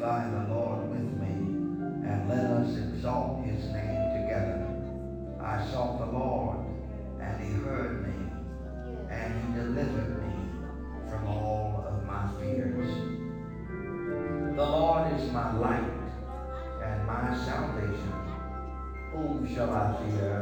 magnify the Lord with me, and let us exalt his name together. I sought the Lord, and he heard me, and he delivered me from all of my fears. The Lord is my light and my salvation. Whom shall I fear?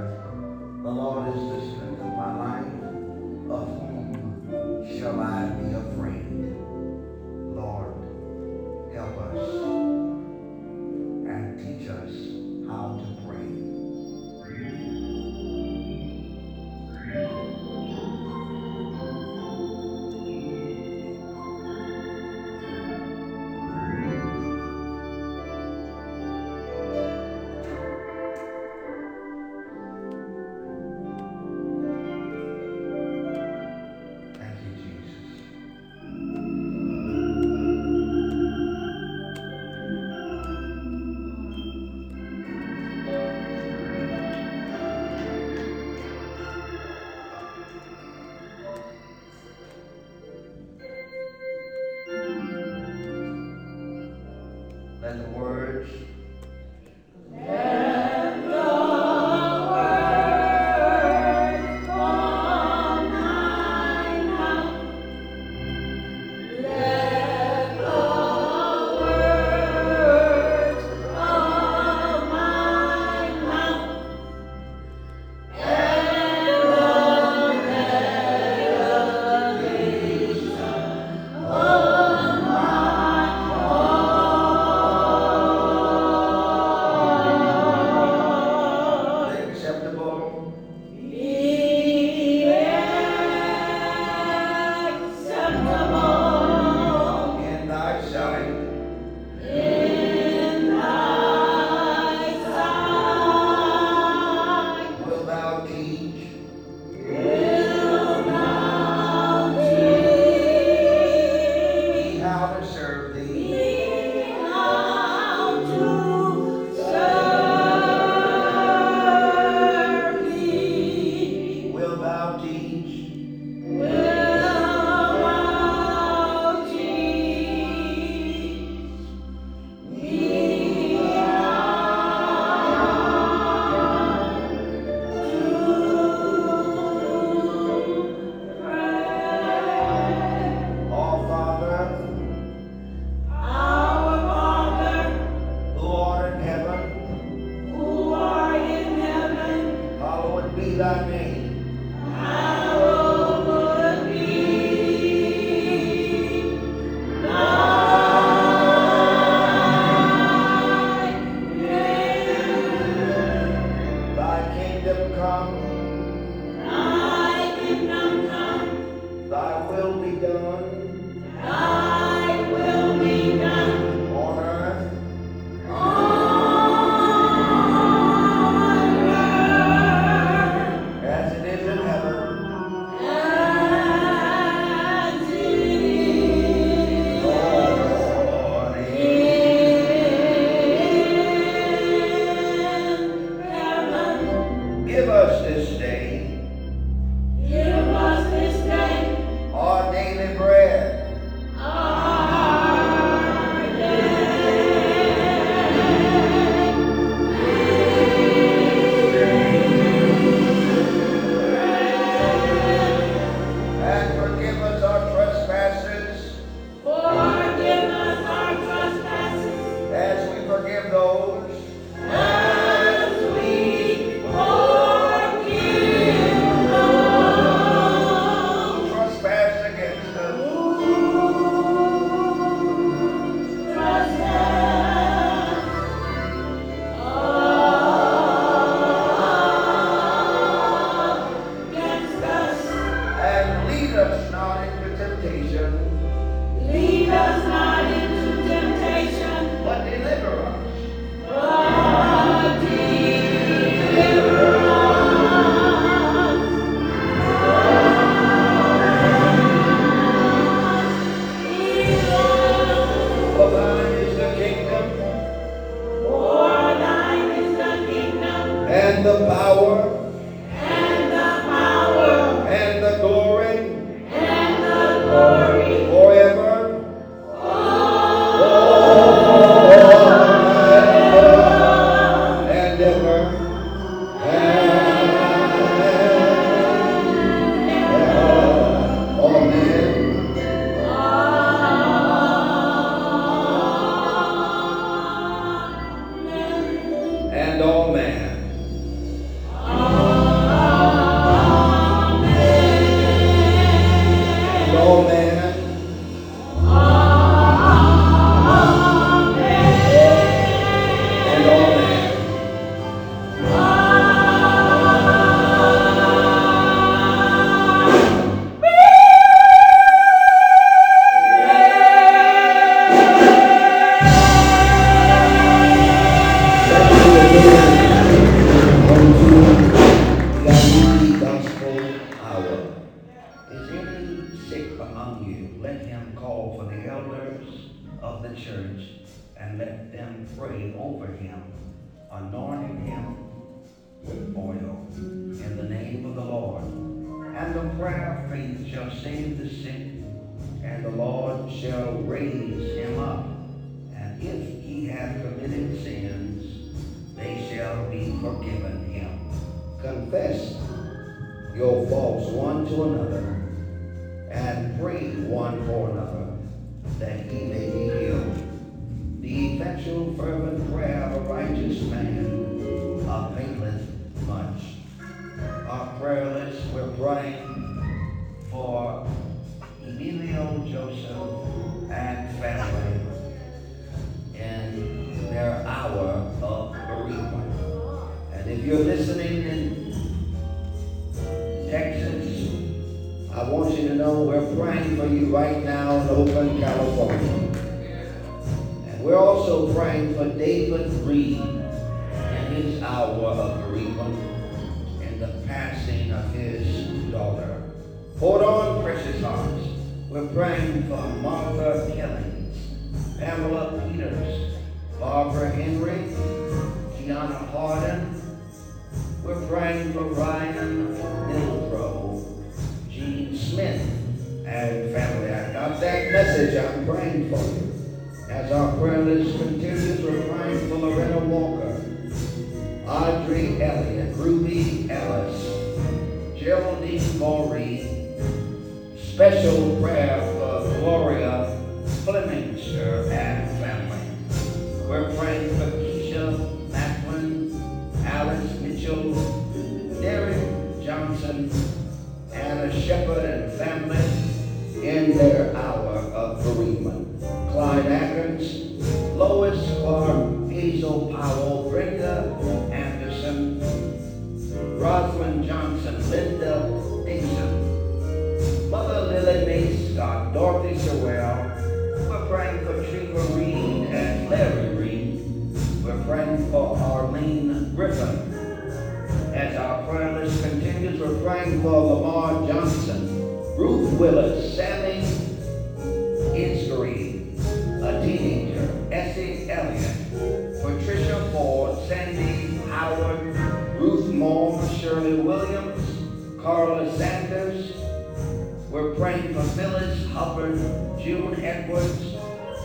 praying for Phyllis Hubbard, June Edwards,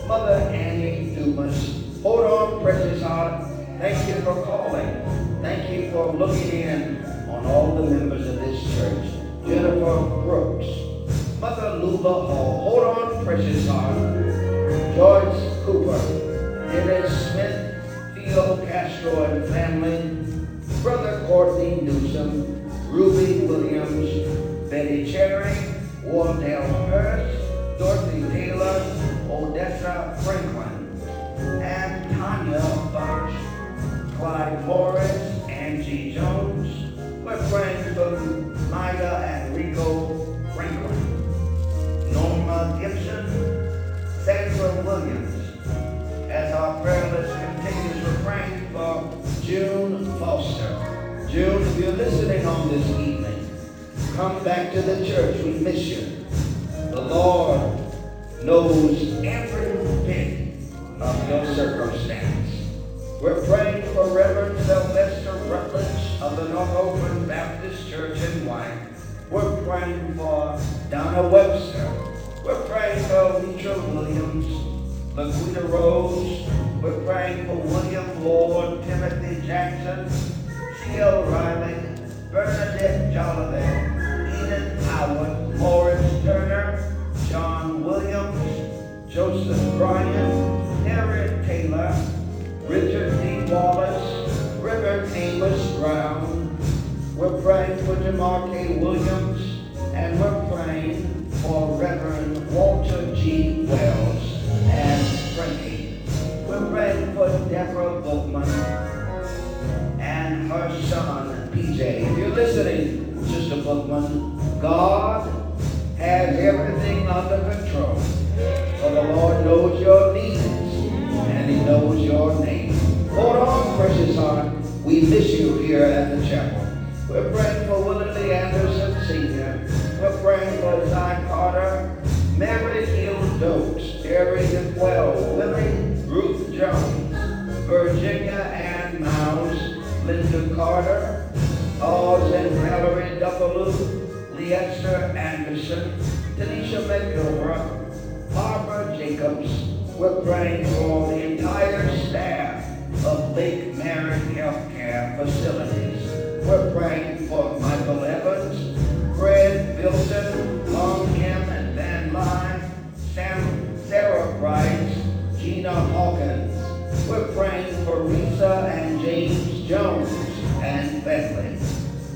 Mother Annie Dumas. Hold on, precious heart. Thank you for calling. Thank you for looking in on all the members of this church. Jennifer Brooks, Mother Luba Hall. Hold on, precious heart. George Cooper, Dennis Smith, Theo Castro and family, Brother Courtney Newsom, Ruby Williams, Betty Cherry, Wardell Hurst, Dorothy Taylor, Odessa Franklin, and Tanya Birch, Clyde Morris. Come back to the church. We miss you. The Lord knows every bit of your circumstance. We're praying for Reverend Sylvester Rutledge of the North Oakland Baptist Church in White. We're praying for Donna Webster. We're praying for Litra Williams, Laquita Rose. We're praying for William Lord, Timothy Jackson,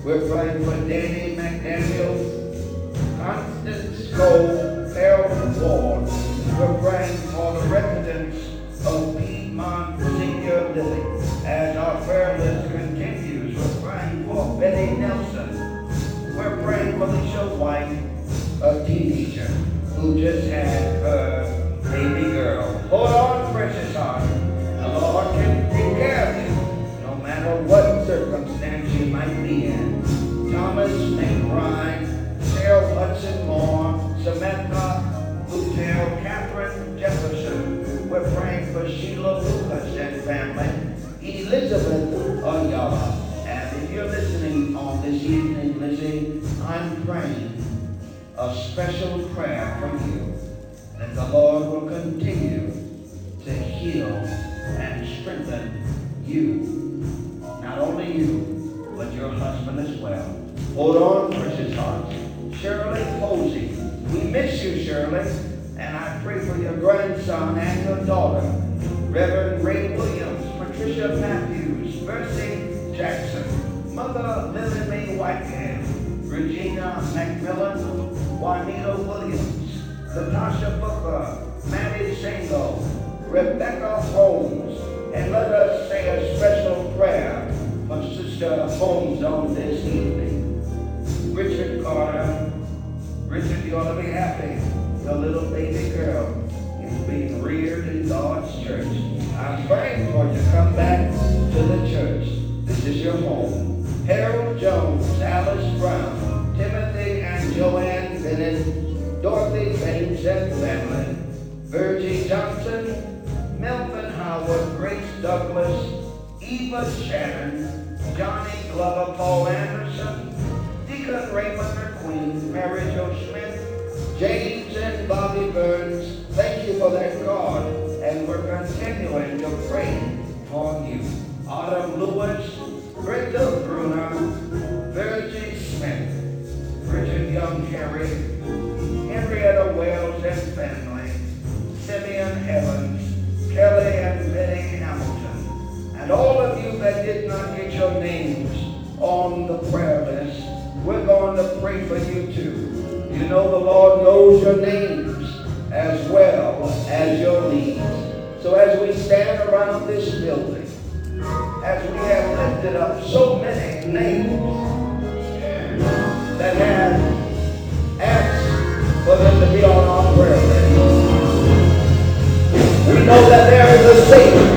We're praying for Danny. your names on the prayer list. We're going to pray for you too. You know the Lord knows your names as well as your needs. So as we stand around this building, as we have lifted up so many names that have asked for them to be on our prayer list, we know that there is a Savior.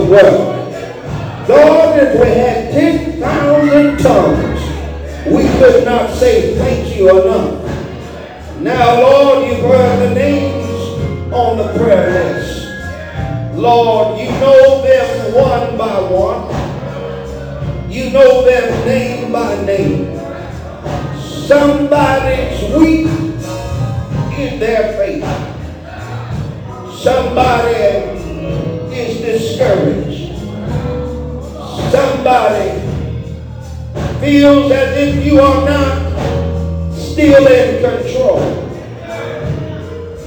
To work. God, if we had 10,000 tongues, we could not say thank you enough. Now, Lord, you've heard the names on the prayer list. Lord, you know them one by one. You know them name by name. Somebody's weak in their faith. Somebody discouraged. Somebody feels as if you are not still in control.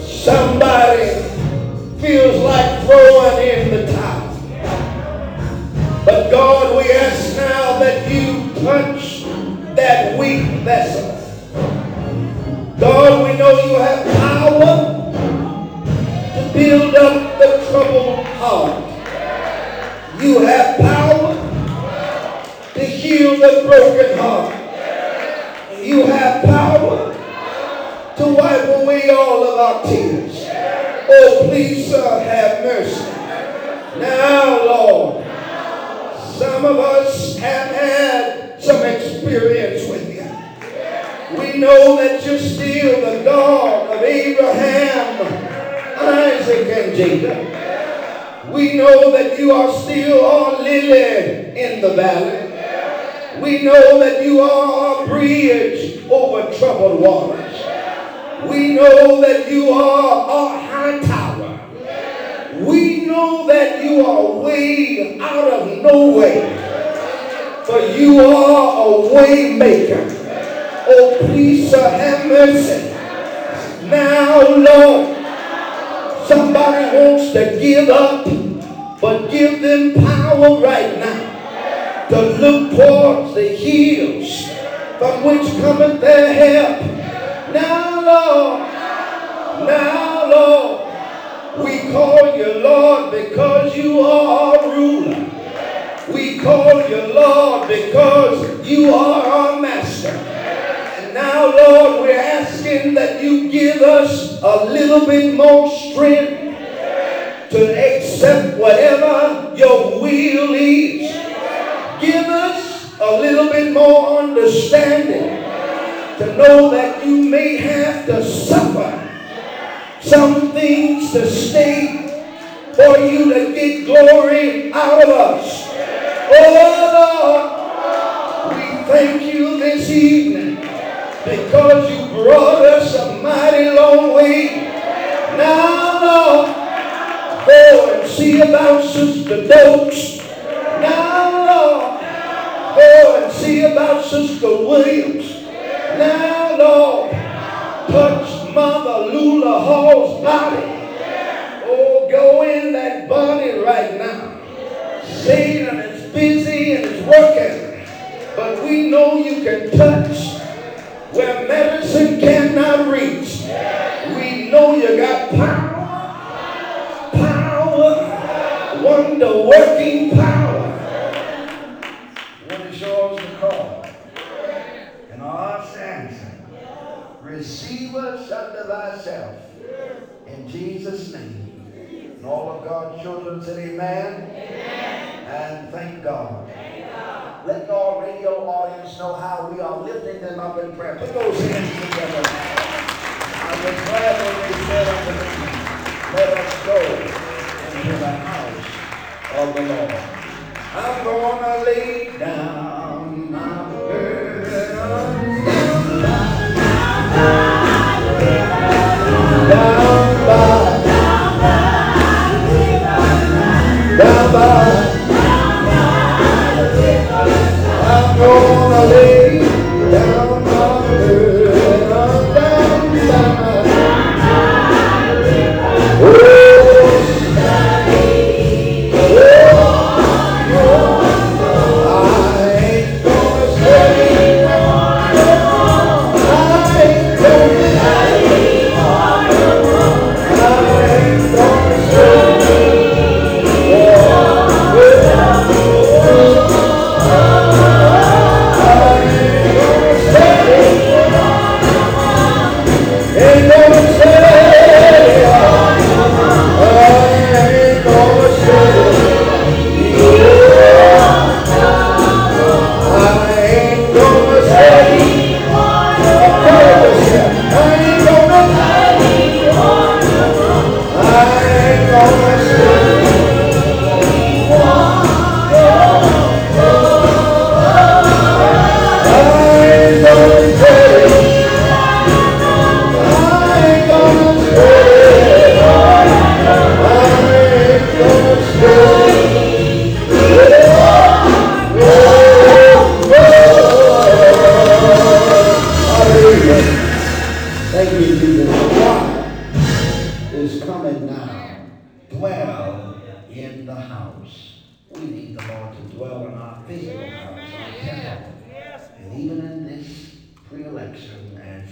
Somebody feels like throwing in the towel. But God, we ask now that you touch that weak vessel. God, we know you have power to build up the troubled heart. You have power to heal the broken heart. You have power to wipe away all of our tears. Oh, please, sir, have mercy. Now, Lord, some of us have had some experience with you. We know that you're still the God of Abraham, Isaac, and Jacob. We know that you are still our lily in the valley. We know that you are our bridge over troubled waters. We know that you are our high tower. We know that you are way out of no way. For you are a way maker. Oh, please, sir, have mercy. Now, Lord, somebody wants to give up, but give them power right now to look towards the hills from which cometh their help. Now, Lord, now, Lord, we call you Lord because you are our ruler. We call you Lord because you are our master. Now, Lord, we're asking that you give us a little bit more strength to accept whatever your will is. Give us a little bit more understanding to know that you may have to suffer some things to stay for you to get glory out of us. Oh Lord, we thank you this evening because you brought us a mighty long way. Now, Lord, go and see about Sister Dokes. Now, Lord, go and see about Sister Williams. Now, Lord, touch Mother Lula Hall's body. Oh, go in that body right now. Satan is busy and is working, but we know you can touch where medicine cannot reach. We know you got power, power, wonder working power. What is yours to call? And our answer, receive us unto thyself. In Jesus' name. And all of God's children said amen. Amen. And thank God. Let our radio audience know how we are lifting them up in prayer. Put those hands together. I glad they said unto me, let us go into the house of the Lord. I'm gonna lay down my burden down by down by Thank you, Jesus. Is coming now. Dwell in the house. We need the Lord to dwell in our physical house, our temple. And even in this pre-election, as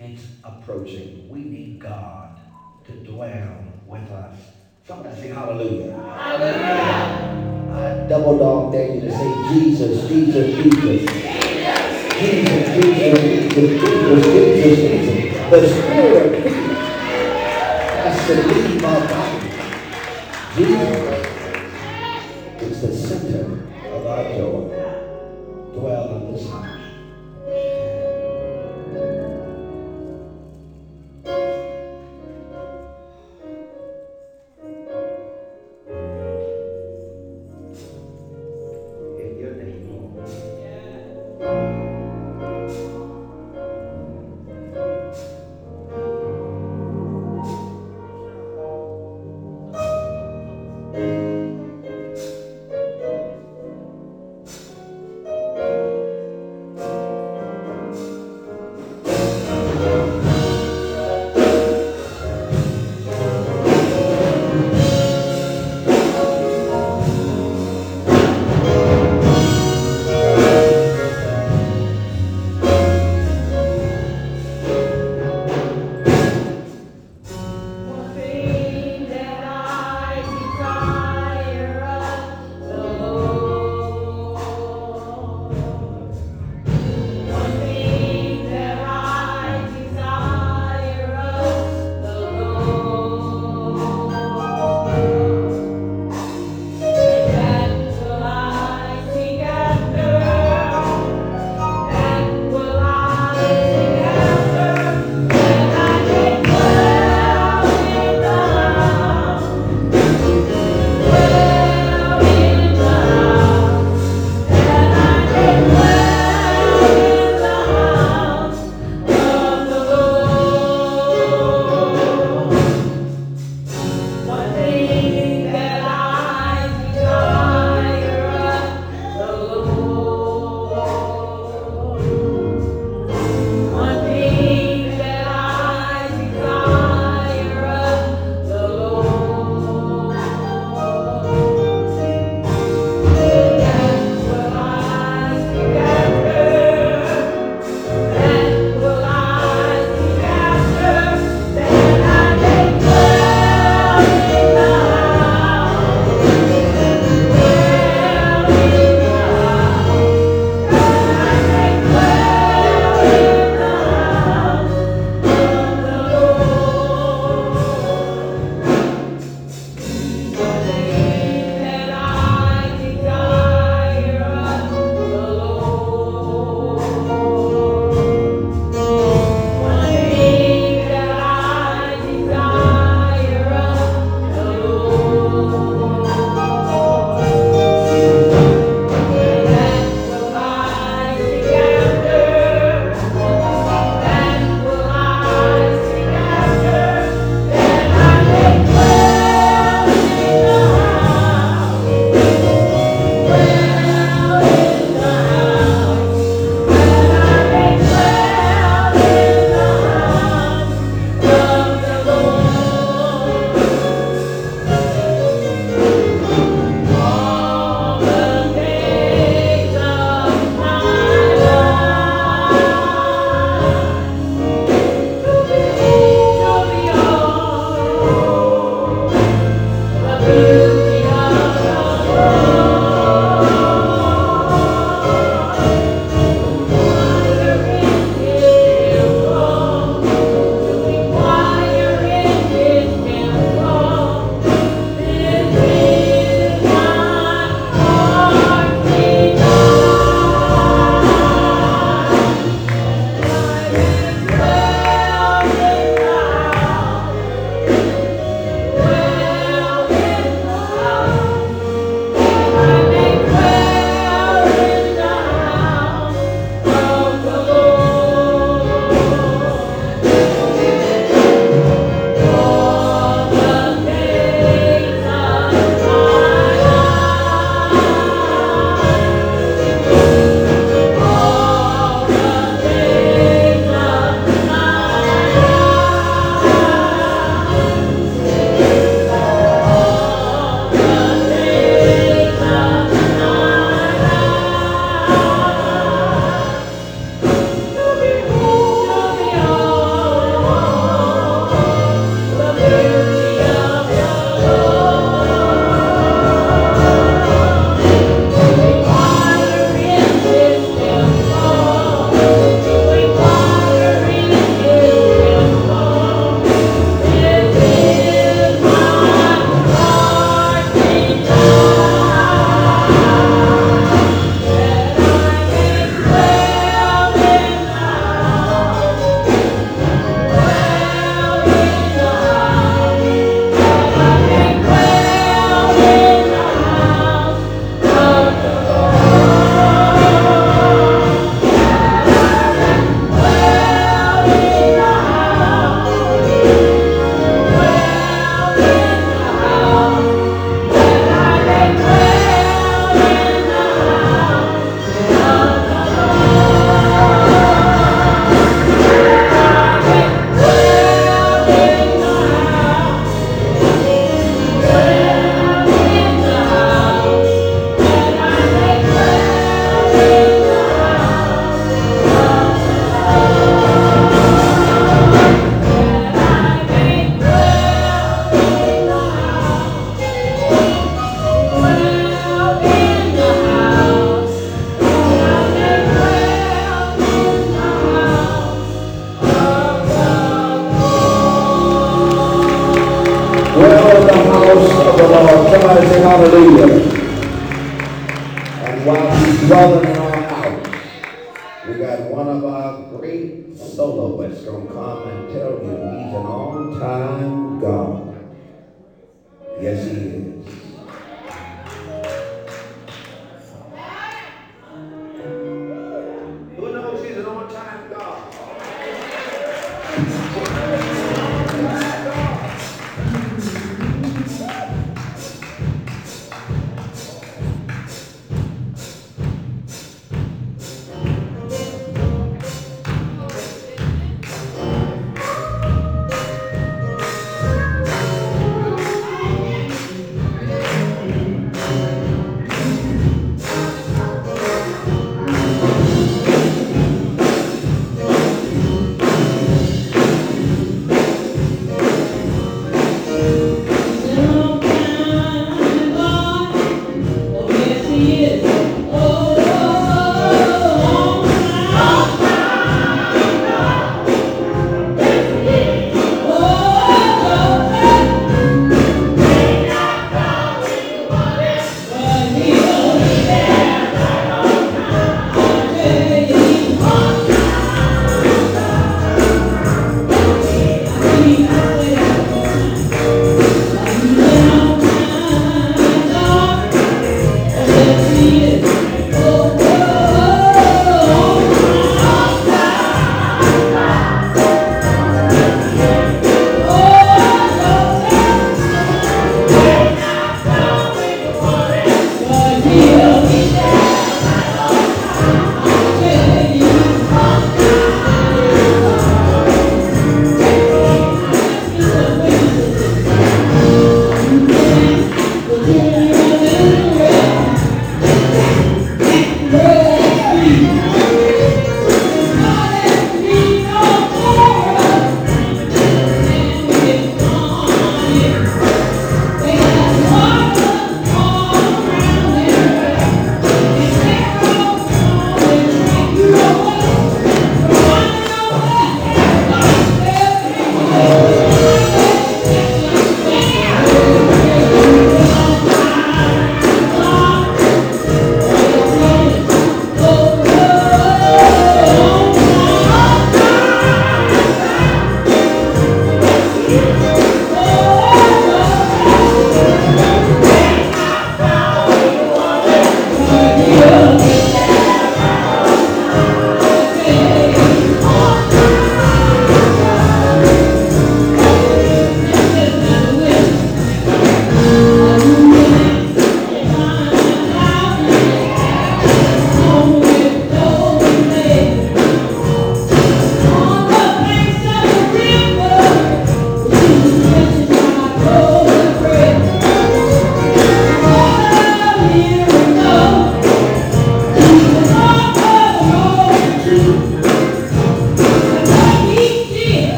it's approaching, we need God to dwell with us. Somebody say hallelujah. I double dog dare you to say Jesus, Jesus, Jesus. Jesus, Jesus, Jesus, Jesus, Jesus, Jesus. The Spirit has to leave our body. Jesus is the center of our joy. Dwell in this house.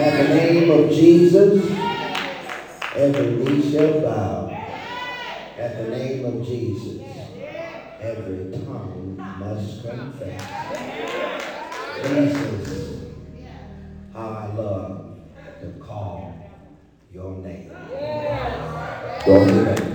At the name of Jesus, every knee shall bow. At the name of Jesus, every tongue must confess. Jesus, how I love to call your name. Your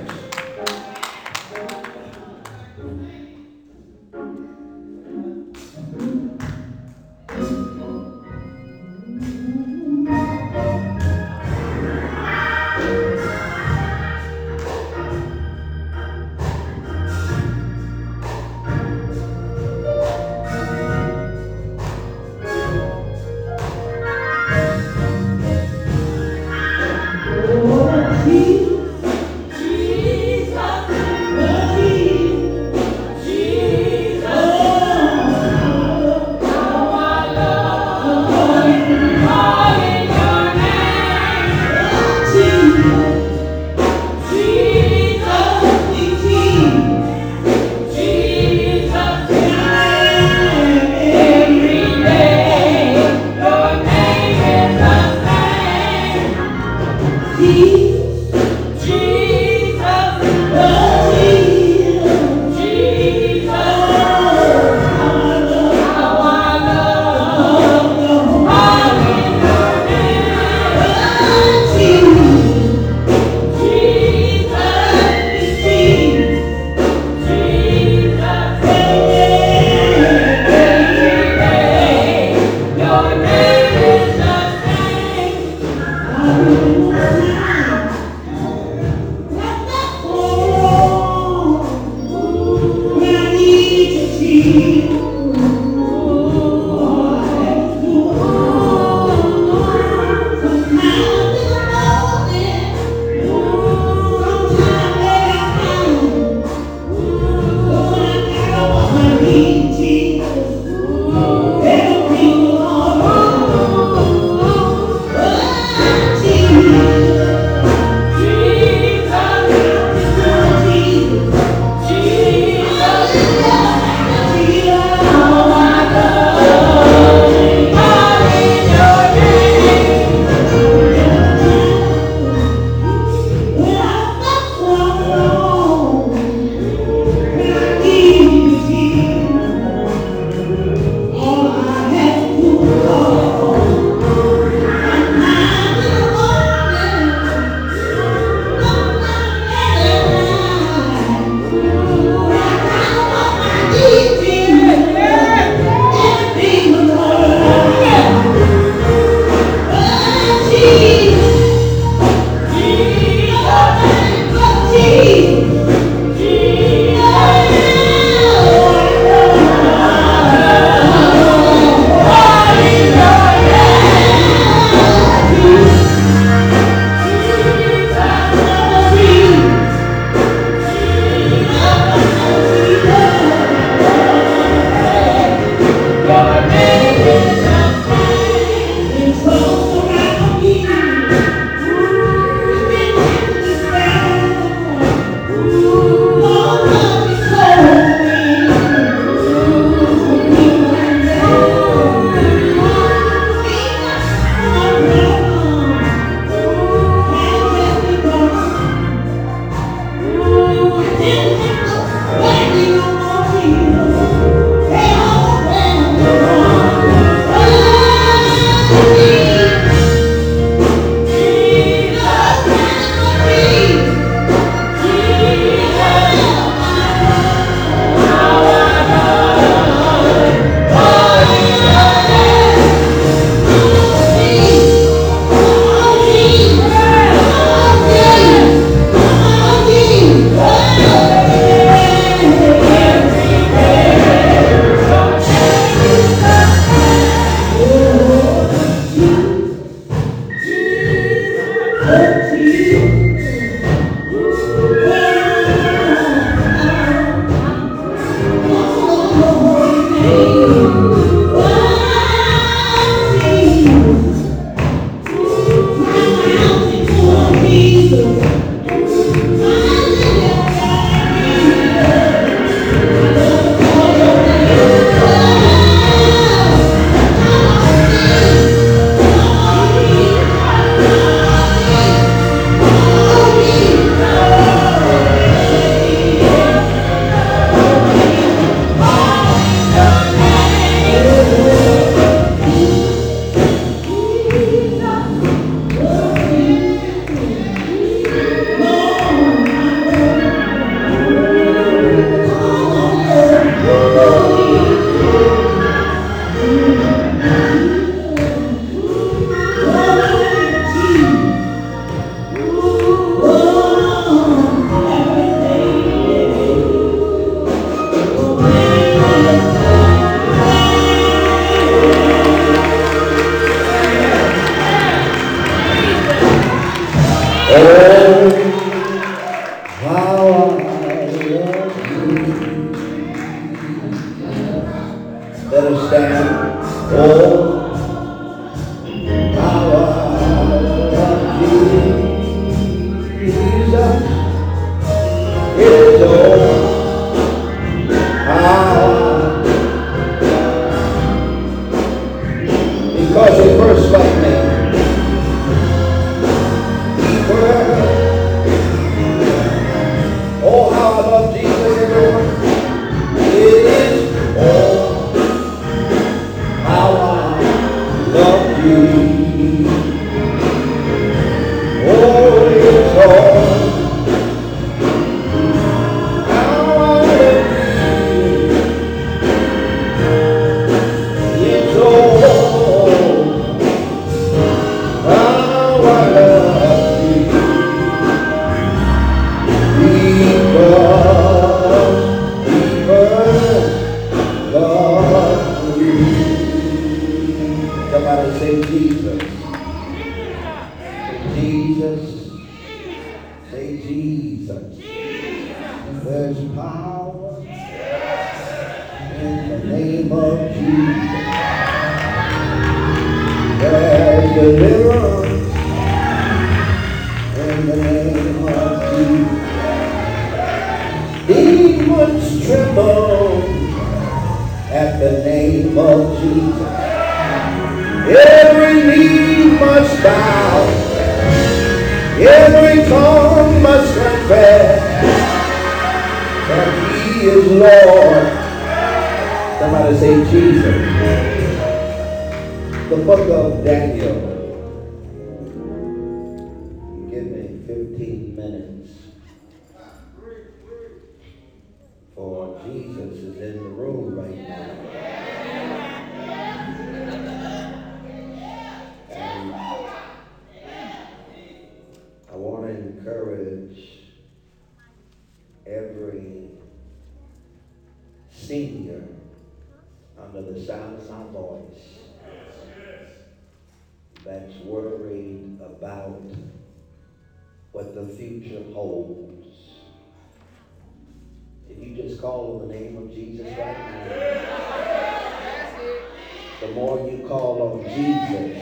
the more you call on Jesus,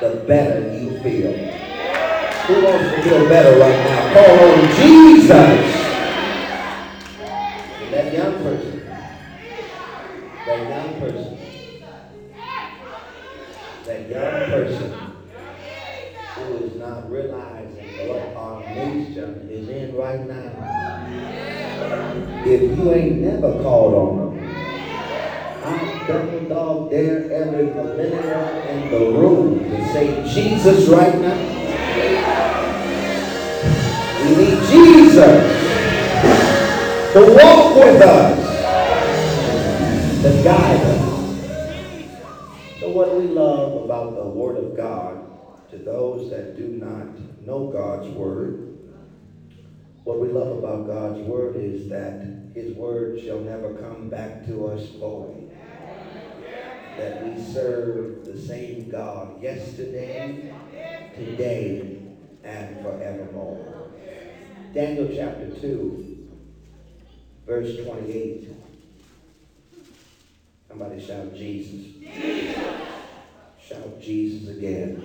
the better you feel. Who wants to feel better right now? Call on Jesus. That young person, that young person, that young person who is not realizing what our nation is in right now. If you ain't never called on Jesus right now. We need Jesus to walk with us, to guide us. So what we love about the Word of God to those that do not know God's Word? What we love about God's Word is that His Word shall never come back to us void. That we serve the same God yesterday, today, and forevermore. Daniel chapter 2, verse 28. Somebody shout Jesus. Shout Jesus again.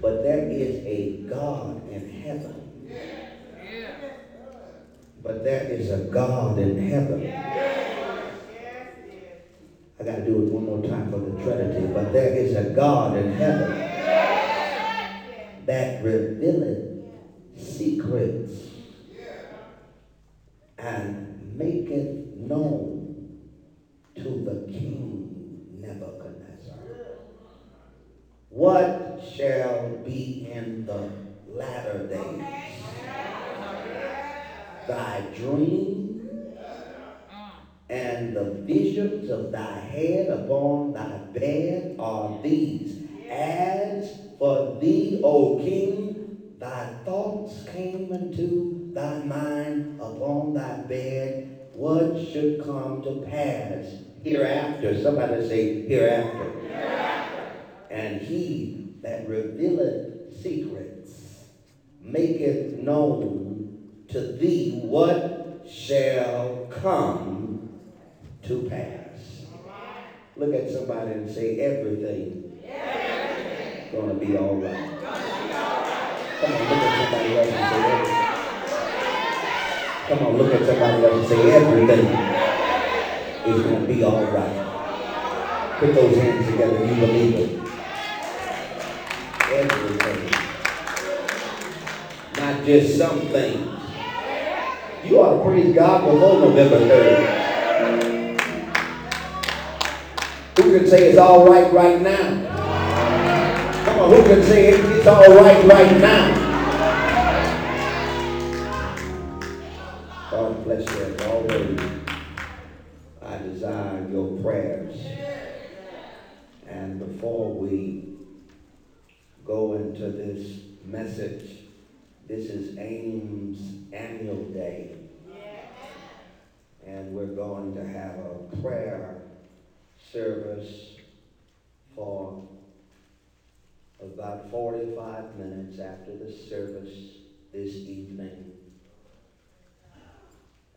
But there is a God in heaven. But there is a God in heaven. I got to do it one more time for the Trinity. But there is a God in heaven that revealeth secrets and maketh known to the king Nebuchadnezzar. What shall be in the latter days? Thy dream and the visions of thy head upon thy bed are these. As for thee, O king, thy thoughts came into thy mind upon thy bed, what should come to pass hereafter. Somebody say hereafter. And he that revealeth secrets maketh known to thee what shall come to pass. Look at somebody and say everything. Is Gonna be all right. Come on, look at somebody else and say everything. Come on, look at somebody else and say everything is gonna be all right. Put those hands together. You believe it. Everything. Not just some things. You ought to praise God before November 3rd. Who can say it's all right right now? Come on, who can say it's all right right now? God bless you as always. I desire your prayers. And before we go into this message, this is Ames annual day. And we're going to have a prayer service for about 45 minutes after the service this evening.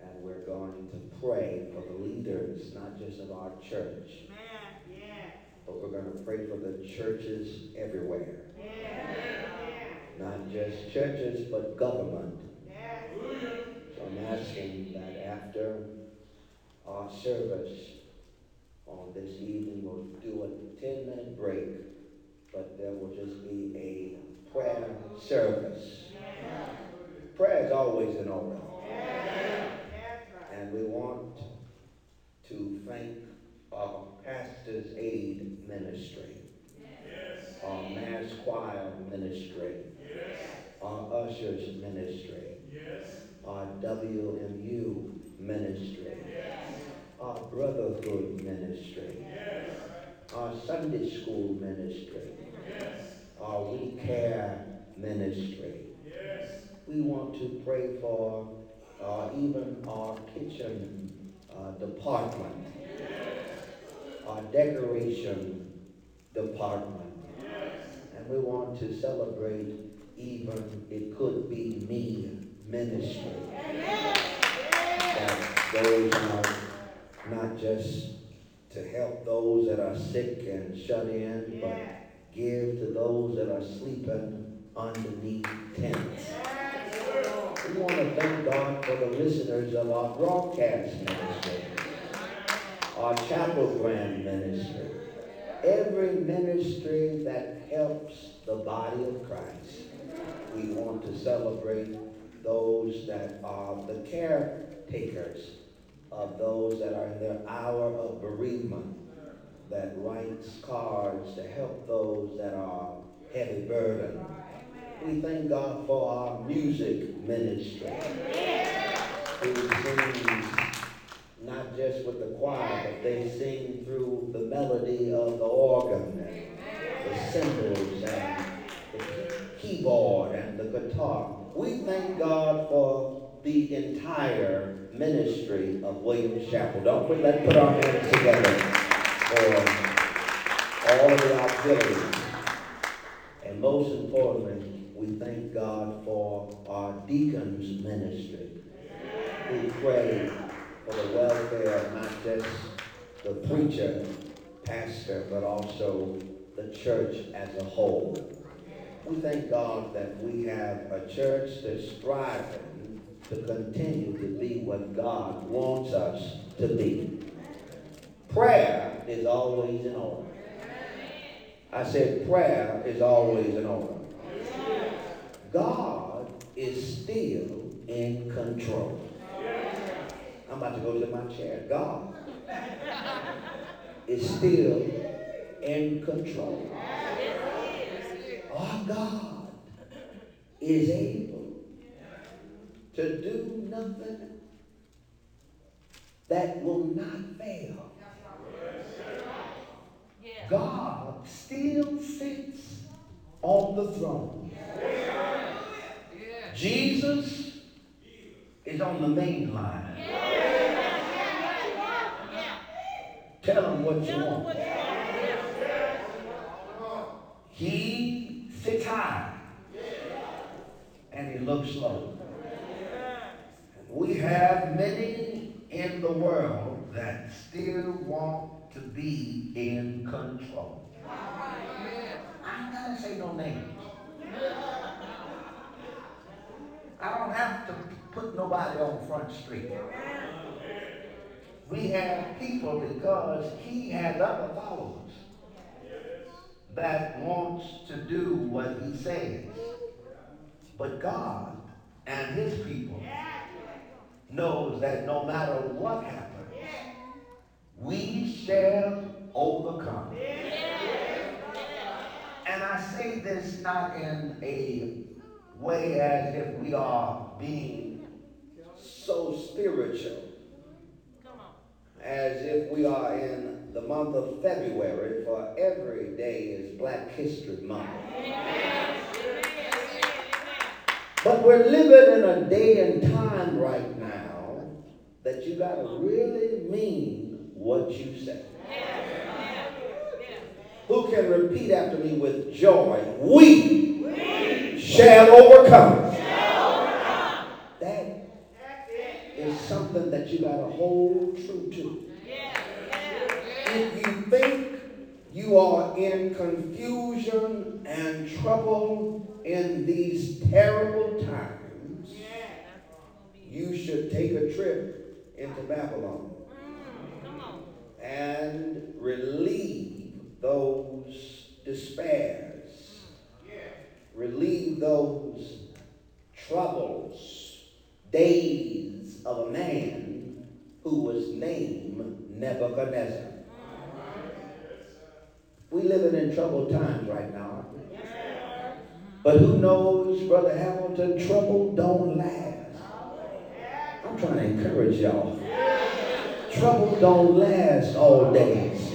And we're going to pray for the leaders, not just of our church, but we're going to pray for the churches everywhere. Not just churches, but government. So I'm asking that after our service on this evening, we'll do a 10 minute break, but there will just be a prayer service. Prayer is always in order. And we want to thank our Pastor's Aid Ministry, our Mass Choir Ministry, our Ushers Ministry, yes. our WMU Ministry, our Brotherhood Ministry, yes. our Sunday School Ministry, yes. our We Care Ministry. Yes. We want to pray for uh, even our kitchen uh, department, our decoration department. And we want to celebrate even it could be me ministry. That those are not just to help those that are sick and shut in, but give to those that are sleeping underneath tents. We want to thank God for the listeners of our broadcast ministry, our chapel grand ministry, every ministry that helps the body of Christ. We want to celebrate those that are the caretakers of those that are in their hour of bereavement, that writes cards to help those that are heavy burdened. We thank God for our music ministry. Who sings not just with the choir, but they sing through the melody of the organ and the cymbals and the keyboard and the guitar. We thank God for the entire ministry of Williams Chapel. Don't we let's put our hands together for all of the auxiliaries. And most importantly, we thank God for our deacons ministry We pray for the welfare of not just the preacher, pastor, but also the church as a whole. We thank God that we have a church that's striving to continue to be what God wants us to be. Prayer is always in order. I said prayer is always in order. God is still in control. I'm about to go to my chair. God is still in control. Our God is able to do nothing that will not fail. God still sits on the throne. Jesus is on the main line. Tell him what you want. He sits high and he looks low. We have many in the world that still want to be in control. I ain't gotta say no names. I don't have to put nobody on Front Street. We have people because he has other followers that wants to do what he says. But God and his people knows that no matter what happens, we shall overcome. And I say this not in a way as if we are being so spiritual, as if we are in the month of February, for every day is Black History Month. But we're living in a day and time right now that you got to really mean what you say. Who can repeat after me with joy? We, we shall, overcome. shall overcome. That is something that you got to hold true to. If you think you are in confusion and trouble in these terrible times, you should take a trip into Babylon and relieve those despairs, relieve those troubles, days of a man who was named Nebuchadnezzar. We're living in troubled times right now. But who knows, Brother Hamilton, trouble don't last. Trying to encourage y'all. Trouble don't last all days.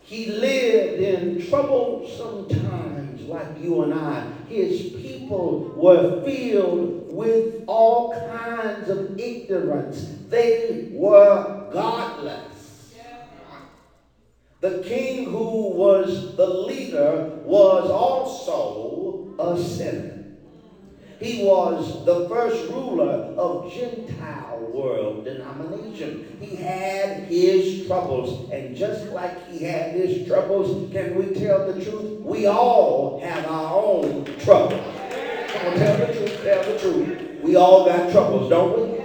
He lived in trouble sometimes, like you and I. His people were filled with all kinds of ignorance. They were godless. The king who was the leader was also a sinner. He was the first ruler of Gentile world denomination. He had his troubles. And just like he had his troubles, can we tell the truth? We all have our own troubles. Come on, tell the truth, tell the truth. We all got troubles, don't we?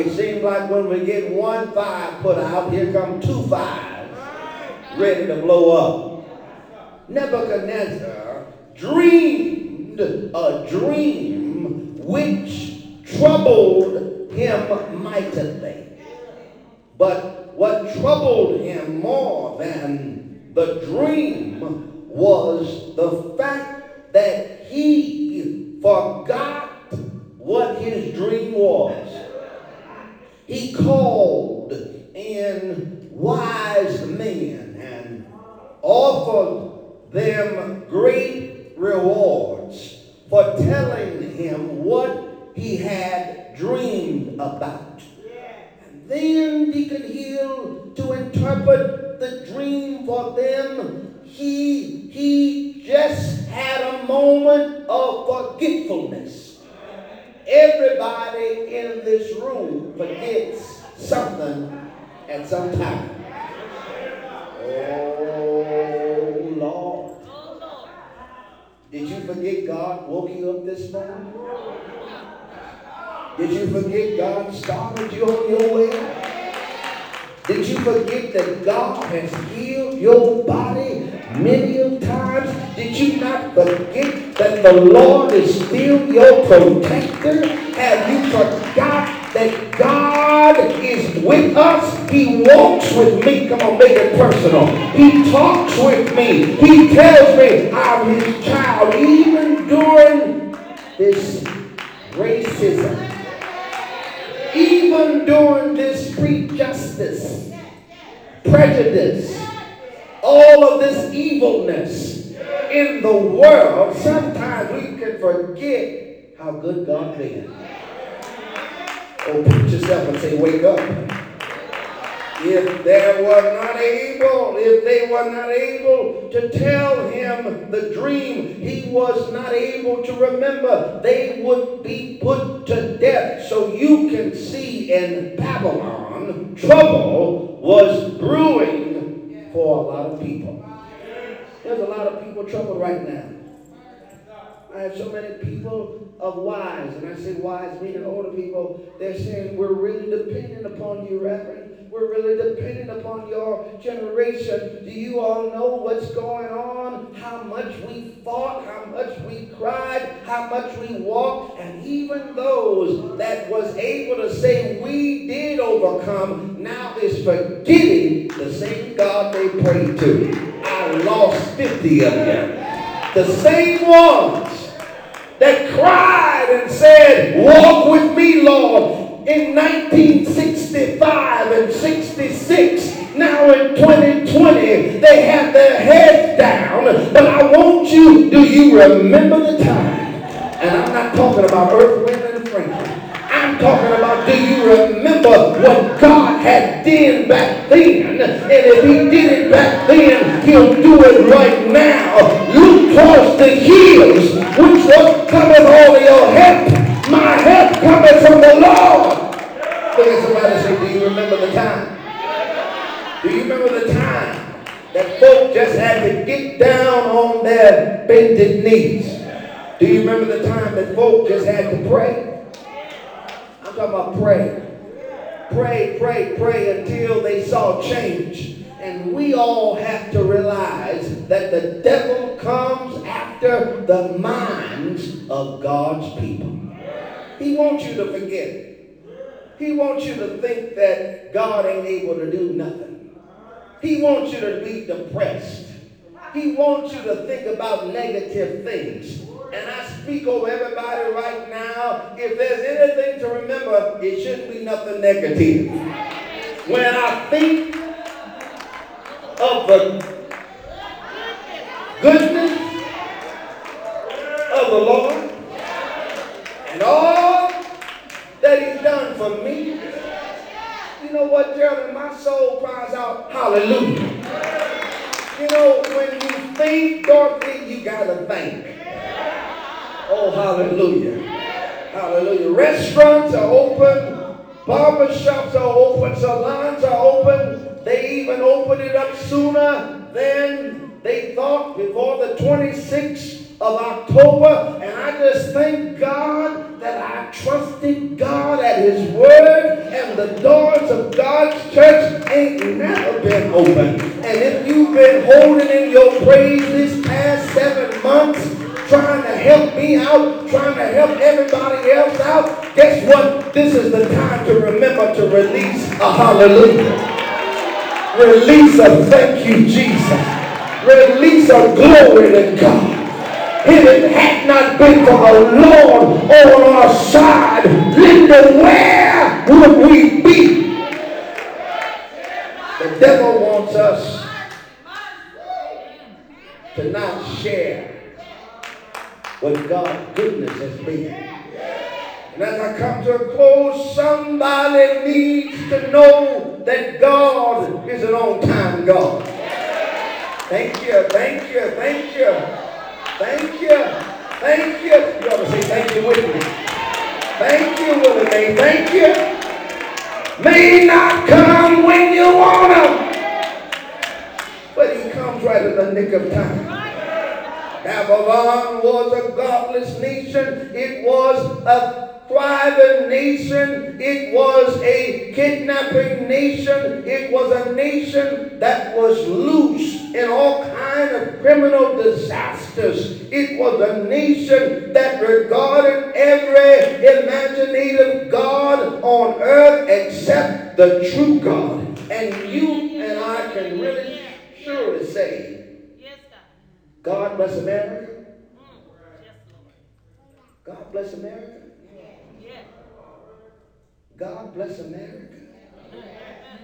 It seems like when we get one five put out, here come two fives ready to blow up. Nebuchadnezzar dreamed a dream which troubled him mightily. But what troubled him more than the dream was the fact that he forgot what his dream was. He called in wise men and offered them great rewards for telling him what he had dreamed about. And then Deacon Hill, to interpret the dream for them, he, he just had a moment of forgetfulness. Everybody in this room forgets something at some time. Oh, Lord. Did you forget God woke you up this morning? Did you forget God started you on your way? Did you forget that God has healed your body many times? Did you not forget that the Lord is still your protector? Have you forgot that God is with us. He walks with me. Come on, make it personal. He talks with me. He tells me I'm his child, even during this racism, even during this street justice, prejudice, all of this evilness in the world. Sometimes we can forget how good God is. Oh, put yourself and say, wake up. If they were not able, if they were not able to tell him the dream, he was not able to remember, they would be put to death. So you can see in Babylon, trouble was brewing for a lot of people. There's a lot of people troubled right now. I have so many people of wise, and I say wise meaning older people, they're saying we're really dependent upon you, Reverend. We're really dependent upon your generation. Do you all know what's going on? How much we fought, how much we cried, how much we walked, and even those that was able to say we did overcome now is forgetting the same God they prayed to. I lost 50 of them. The same ones that cried and said, Walk with me, Lord, in 1965 and 66. Now in 2020, they have their heads down. But I want you, do you remember the time? And I'm not talking about Earth, Wind, and Franklin. I'm talking about do you remember what God had done back then? And if he did it back then, he'll do it right now. Look towards the hills, which what cometh all your help. My help cometh from the Lord. Look at somebody say, do you remember the time? Do you remember the time that folk just had to get down on their bended knees? Do you remember the time that folk just had to pray? I'm talking about pray. Pray, pray, pray until they saw change. And we all have to realize that the devil comes after the minds of God's people. He wants you to forget. He wants you to think that God ain't able to do nothing. He wants you to be depressed. He wants you to think about negative things. And I speak over everybody right now. If there's anything to remember, it shouldn't be nothing negative. When I think of the goodness of the Lord and all done for me, you know what, Gerald? My soul cries out, Hallelujah. You know, when you think, Dorothy, you gotta think. Oh, hallelujah. Hallelujah. Restaurants are open, barber shops are open, salons are open. They even opened it up sooner than they thought before the 26th of October. And I just thank God that I trusted God at His Word, and the doors of God's church ain't never been open. And if you've been holding in your praise this past seven months, trying to help me out, trying to help everybody else out, guess what? This is the time to remember to release a hallelujah. Release a thank you, Jesus. Release a glory to God. If it had not been for the Lord on our side, Linda, where would we be? The devil wants us to not share what God's goodness has been. And as I come to a close, somebody needs to know that God is an on-time God. Thank you, thank you, thank you, thank you, thank you. You ought to say thank you with me. Thank you, Willie Mae, thank you. May not come when you want him, but he comes right in the nick of time. Babylon was a godless nation. It was a thriving nation. It was a kidnapping nation. It was a nation that was loose in all kind of criminal disasters. It was a nation that regarded every imaginative God on earth except the true God. And you and I can really surely say God bless America. Mm. God bless America. God bless America.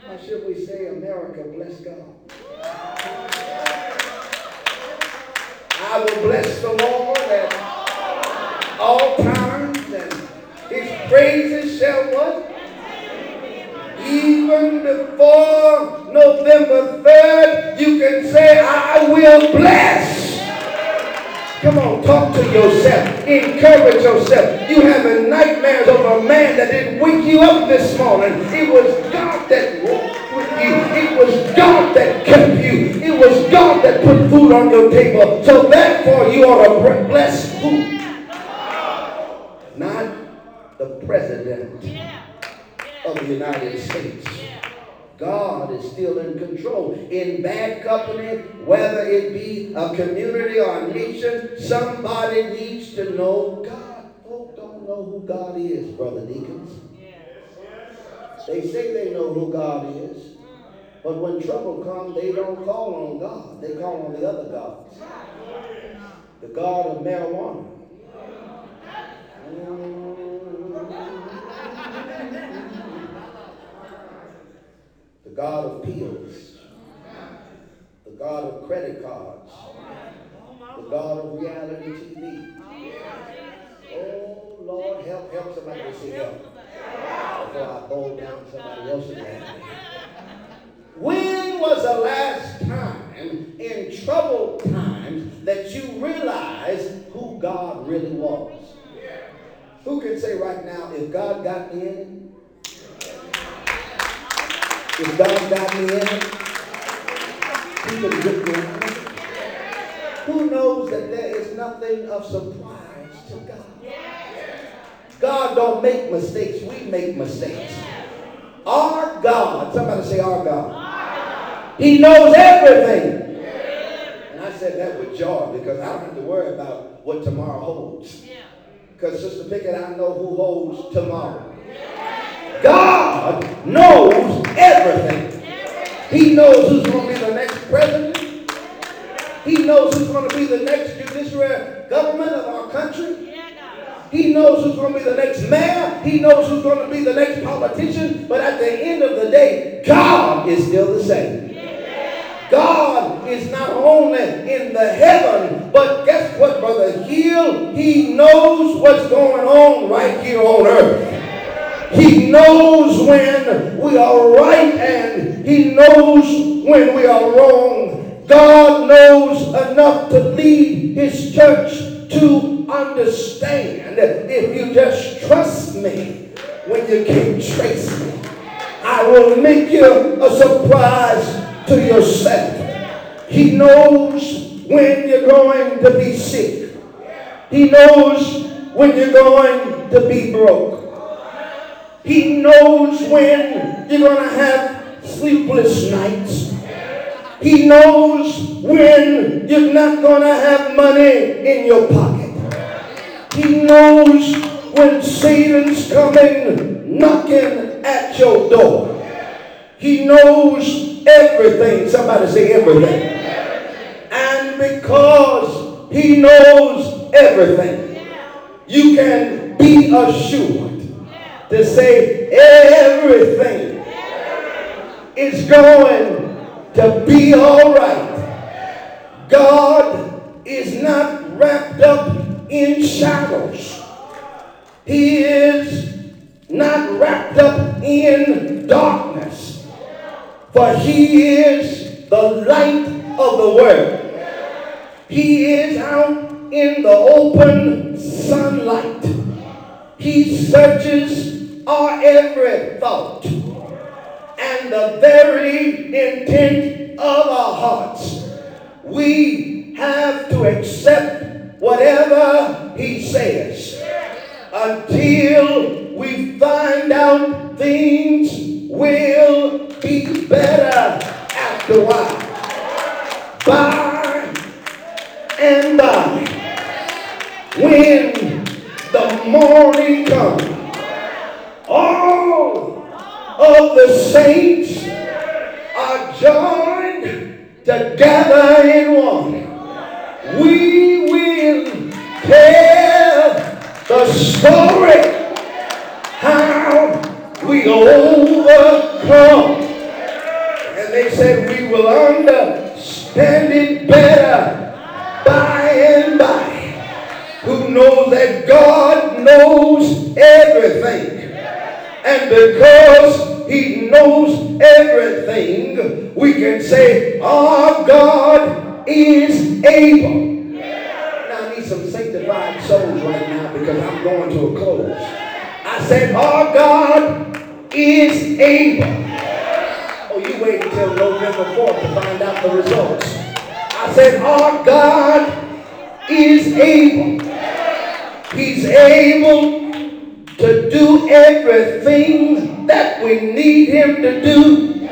How should we say America bless God? I will bless the Lord at all times, and his praises shall what? Even before November 3rd, you can say, I will bless. Come on, talk to yourself. Encourage yourself. You having nightmares over a man that didn't wake you up this morning. It was God that walked with you. It was God that kept you. It was God that put food on your table. So therefore, you are to bless food. Not the president of the United States. God is still in control. In bad company, whether it be a community or a nation, somebody needs to know God. Folk don't know who God is, Brother Deacons. They say they know who God is. But when trouble comes, they don't call on God. They call on the other gods. The God of marijuana. The God of pills. The God of credit cards. The God of reality TV. Oh, Lord, help, help somebody to say help. Before I bow down somebody else's hand. When was the last time in troubled times that you realized who God really was? Who can say right now, if God got in? If God got me in it, He can get me out. Who knows that there is nothing of surprise to God? God don't make mistakes, we make mistakes. Our God, somebody say our God. He knows everything. And I said that with joy because I don't have to worry about what tomorrow holds. Because Sister Pickett, I know who holds tomorrow. God knows everything. He knows who's going to be the next president. He knows who's going to be the next judiciary government of our country. He knows who's going to be the next mayor. He knows who's going to be the next politician. But at the end of the day, God is still the same. God is not only in the heaven, but guess what, Brother Hill? He knows what's going on right here on earth. He knows when we are right and he knows when we are wrong. God knows enough to lead his church to understand if you just trust me when you can't trace me. I will make you a surprise to yourself. He knows when you're going to be sick. He knows when you're going to be broke. He knows when you're going to have sleepless nights. He knows when you're not going to have money in your pocket. He knows when Satan's coming knocking at your door. He knows everything. Somebody say everything. And because he knows everything, you can be assured to say everything is going to be all right. God is not wrapped up in shadows. He is not wrapped up in darkness. For he is the light of the world. He is out in the open sunlight. He searches our every thought and the very intent of our hearts. We have to accept whatever he says until we find out things will be better after a while. By and by, when the morning comes, all of the saints are joined together in one. We will tell the story how we overcome. And they said we will understand it better by and by. Who knows that God knows everything. And because he knows everything, we can say our God is able. Now I need some sanctified souls right now because I'm going to a close. I said our God is able. Oh, you wait until November 4th to find out the results. I said our God is able. He's able to do everything that we need him to do.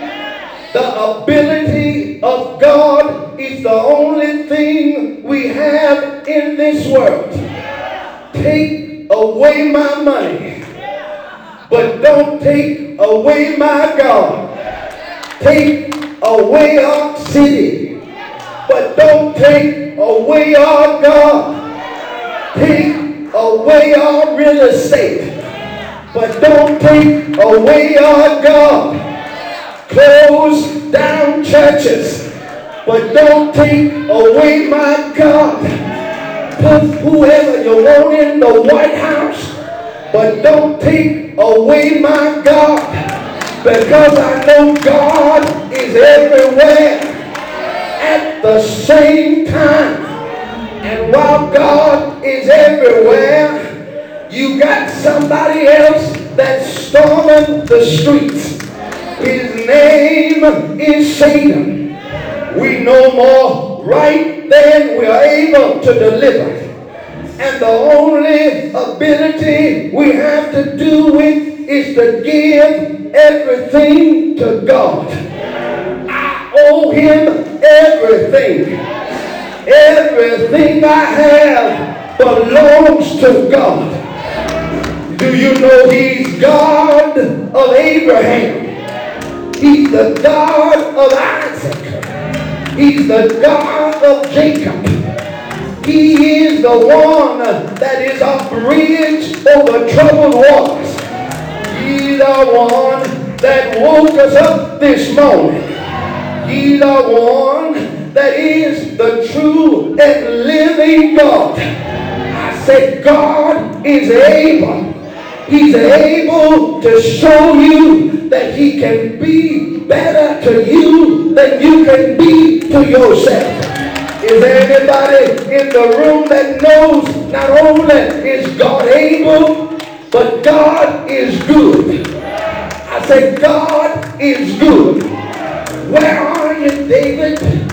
The ability of God is the only thing we have in this world. Take away my money, but don't take away my God. Take away our city, but don't take away our God. Take away our real estate, but don't take away our God. Close down churches, but don't take away my God. Put whoever you want in the White House, but don't take away my God. Because I know God is everywhere at the same time. And while God is everywhere, you got somebody else that's storming the streets. His name is Satan. We know more right than we are able to deliver. And the only ability we have to do with is to give everything to God. I owe him everything. Everything I have belongs to God. Do you know he's God of Abraham? He's the God of Isaac. He's the God of Jacob. He is the one that is our bridge over troubled waters. He's the one that woke us up this morning. He's the one that is the true and living God. I said, God is able. He's able to show you that he can be better to you than you can be to yourself. Is there anybody in the room that knows not only is God able, but God is good? I say God is good. Where are you, David?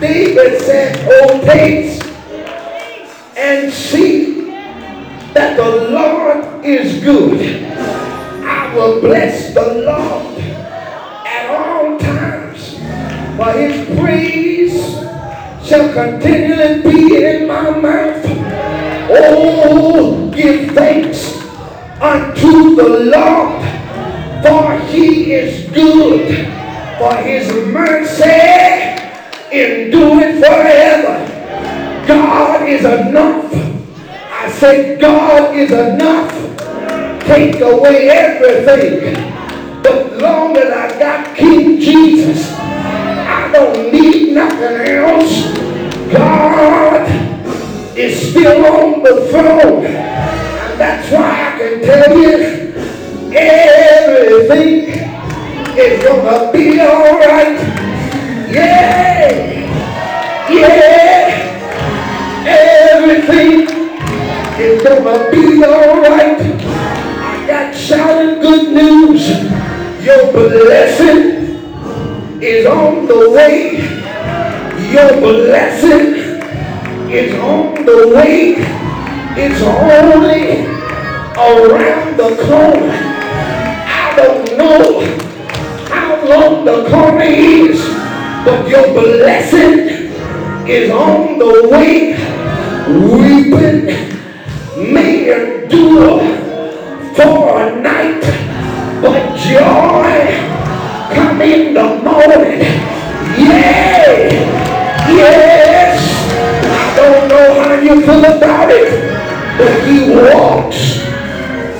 David said, Oh, taste and see that the Lord is good. I will bless the Lord at all times, for his praise shall continually be in my mouth. Oh, give thanks unto the Lord, for he is good, for his mercy endureth forever. God is enough. I say God is enough. Take away everything. But long as I got King Jesus, I don't need nothing else. God is still on the throne. And that's why I can tell you everything is gonna be alright. Yeah. Yeah. Everything is gonna be alright. I got shouting good news. Your blessing is on the way. Your blessing is on the way. It's only around the corner. I don't know how long the corner is, but your blessing is on the way. Weeping may endure for a night, but joy come in the morning. Yeah, yes. I don't know how you feel about it, but he walks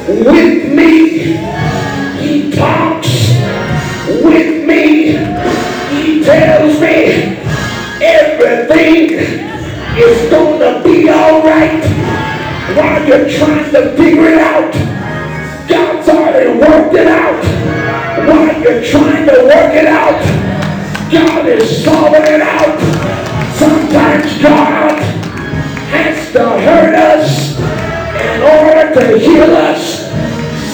with me. He talks with me. Tells me everything is gonna be alright while you're trying to figure it out. God's already worked it out. While you're trying to work it out, God is solving it out. Sometimes God has to hurt us in order to heal us.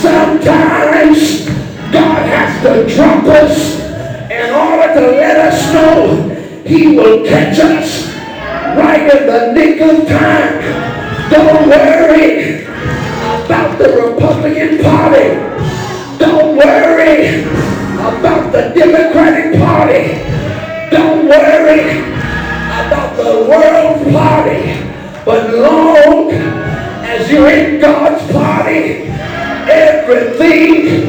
Sometimes God has to drop us order to let us know He will catch us right in the nick of time. Don't worry about the Republican Party. Don't worry about the Democratic Party. Don't worry about the world party. But long as you're in God's party, everything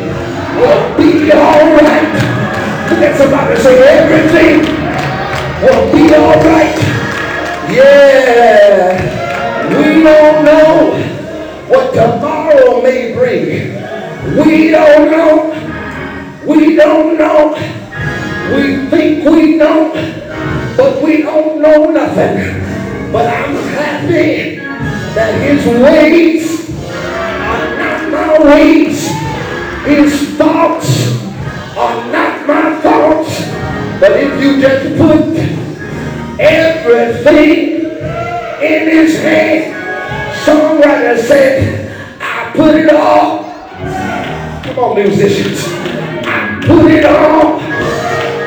will be all right. At somebody say everything will be all right. Yeah, we don't know what tomorrow may bring. We don't know. We don't know. We think we know, but we don't know nothing. But I'm happy that his ways are not my ways. His thoughts are not my thoughts. But if you just put everything in his hand, songwriter said, I put it all. Come on, musicians. I put it all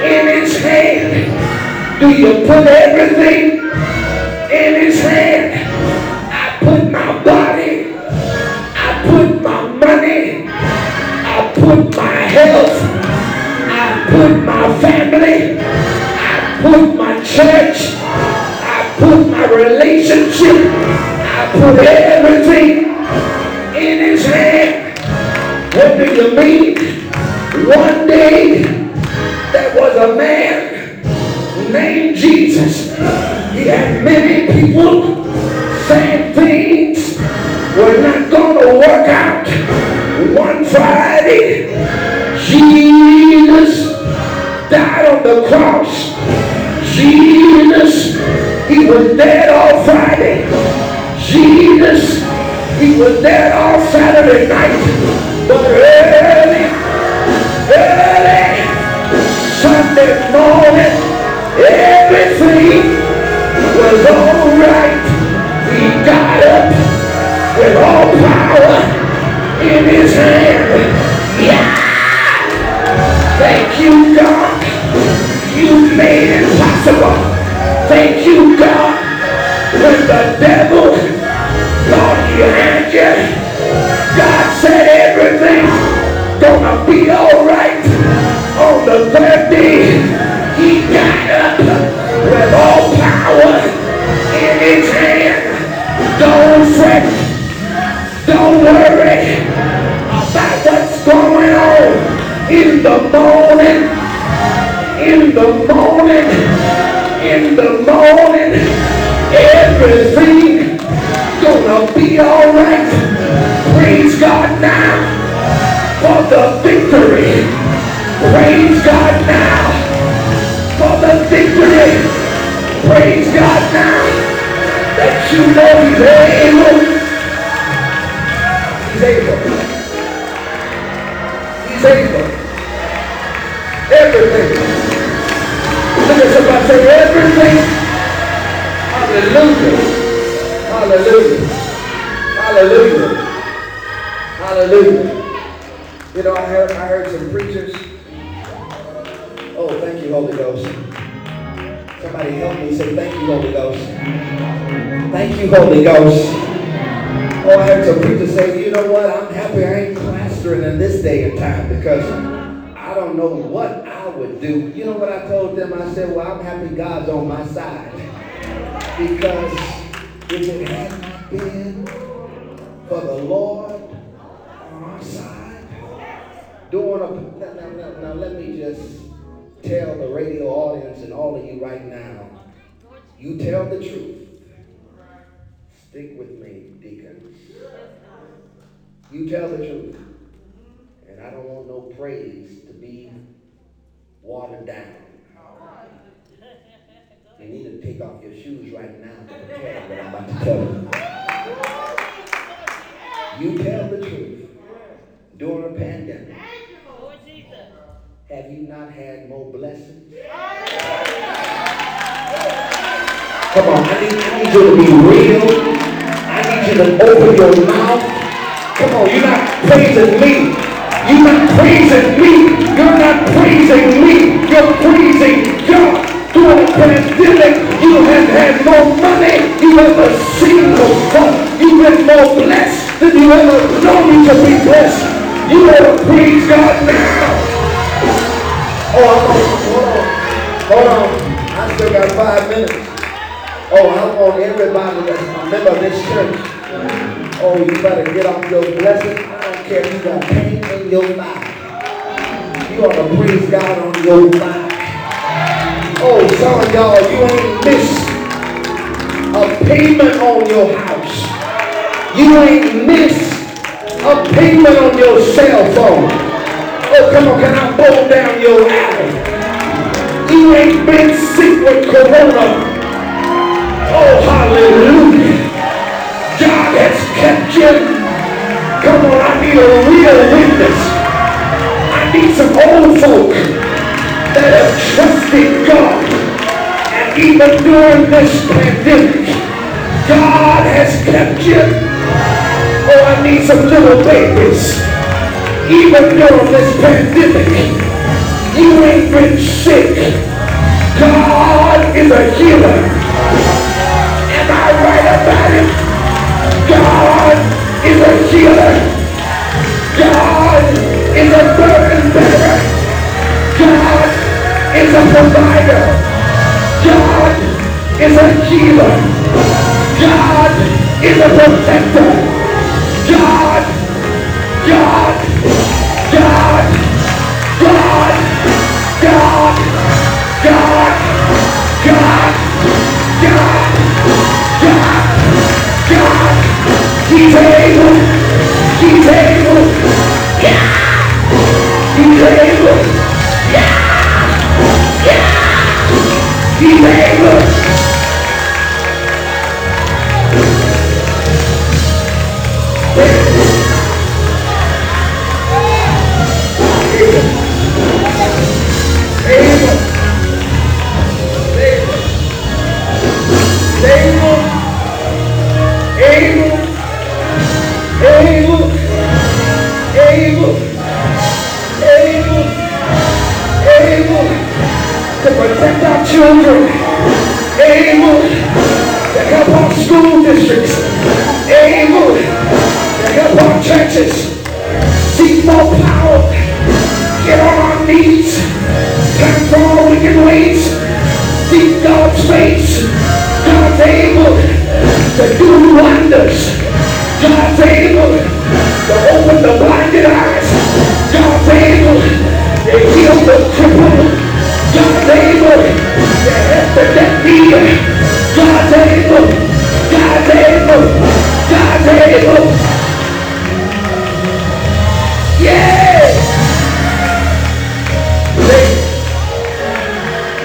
in his hand. Do you put everything in his hand? I put my body. I put my money. I put my health. I put my family. I put my church. I put my relationship. I put everything in his hand. What do you mean? One day there was a man named Jesus. He had many people saying things were not going to work out. One Friday, Jesus died on the cross. Jesus, he was dead all Friday. Jesus, he was dead all Saturday night. But early, early Sunday morning, everything was all right. He got up with all power in his hand. Yeah! Thank you, God. You made it possible. Thank you, God. When the devil thought he had you, God said everything gonna be alright. On the third day, he got up with all power in his hand. Don't fret. Don't worry about what's going on in the morning. In the morning. In the morning. Everything gonna be alright. Praise God now for the victory. Praise God now for the victory. Praise God now that you know He's able. He's able. He's able. Everything. Look at somebody say everything. Hallelujah. Hallelujah. Hallelujah. Hallelujah. You know, I heard, I heard some preachers. Oh, thank you, Holy Ghost. Somebody help me say thank you, Holy Ghost. Thank you, Holy Ghost. Oh, I heard some preachers say, you know what? I'm happy I ain't plastering in this day and time because I don't know what I would do. You know what I told them? I said, well, I'm happy God's on my side. Because if it had not been for the Lord on our side, doing a, now, now, now, now let me just tell the radio audience and all of you right now, you tell the truth. Stick with me, deacon. You tell the truth. And I don't want no praise to be watered down. You need to take off your shoes right now to prepare what I'm about to tell you. You tell the truth. During a pandemic, have you not had more blessings? Come on, I need, I need you to be real. I need you to open your mouth. Come on, you're not praising me. You're not praising me. You're not praising me. You're praising God. During a pandemic, you have had more money you ever seen before. You've been more blessed than you ever known to be blessed. You better praise God now. Oh, hold on. Hold on. I still got five minutes. Oh, I want everybody that's a member of this church. Oh, you better get off your blessing. You got pain in your life. You ought to praise God on your life. Oh, some of y'all, you ain't missed a payment on your house. You ain't missed a payment on your cell phone. Oh, come on, can I bowl down your alley? You ain't been sick with corona. Oh, hallelujah. God has kept you. Come on, I need a real witness. I need some old folk that have trusted God. And even during this pandemic, God has kept you. Oh, I need some little babies. Even during this pandemic, you ain't been sick. God is a healer. A provider. God is a healer. God is a protector. God, God, God, God, God, God, God, God, God, God. He's able. He's able. Yeah. He's able. Able. Able. Able. Protect our children. Able to help our school districts. Able to help our churches. Seek more power. Get on our knees. Turn from our wicked ways. Seek God's face. God's able to do wonders. God's able to open the blinded eyes. God's able to heal the crippled. God's able to the deaf ear. God's able. God's able. God's able. Yeah!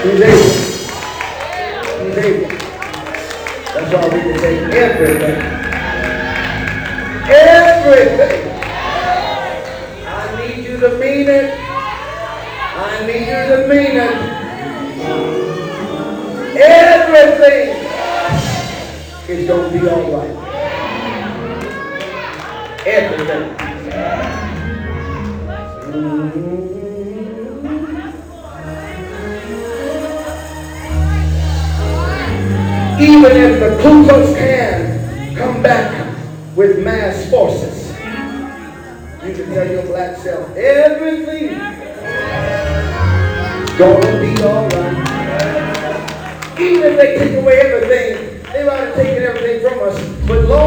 He's able.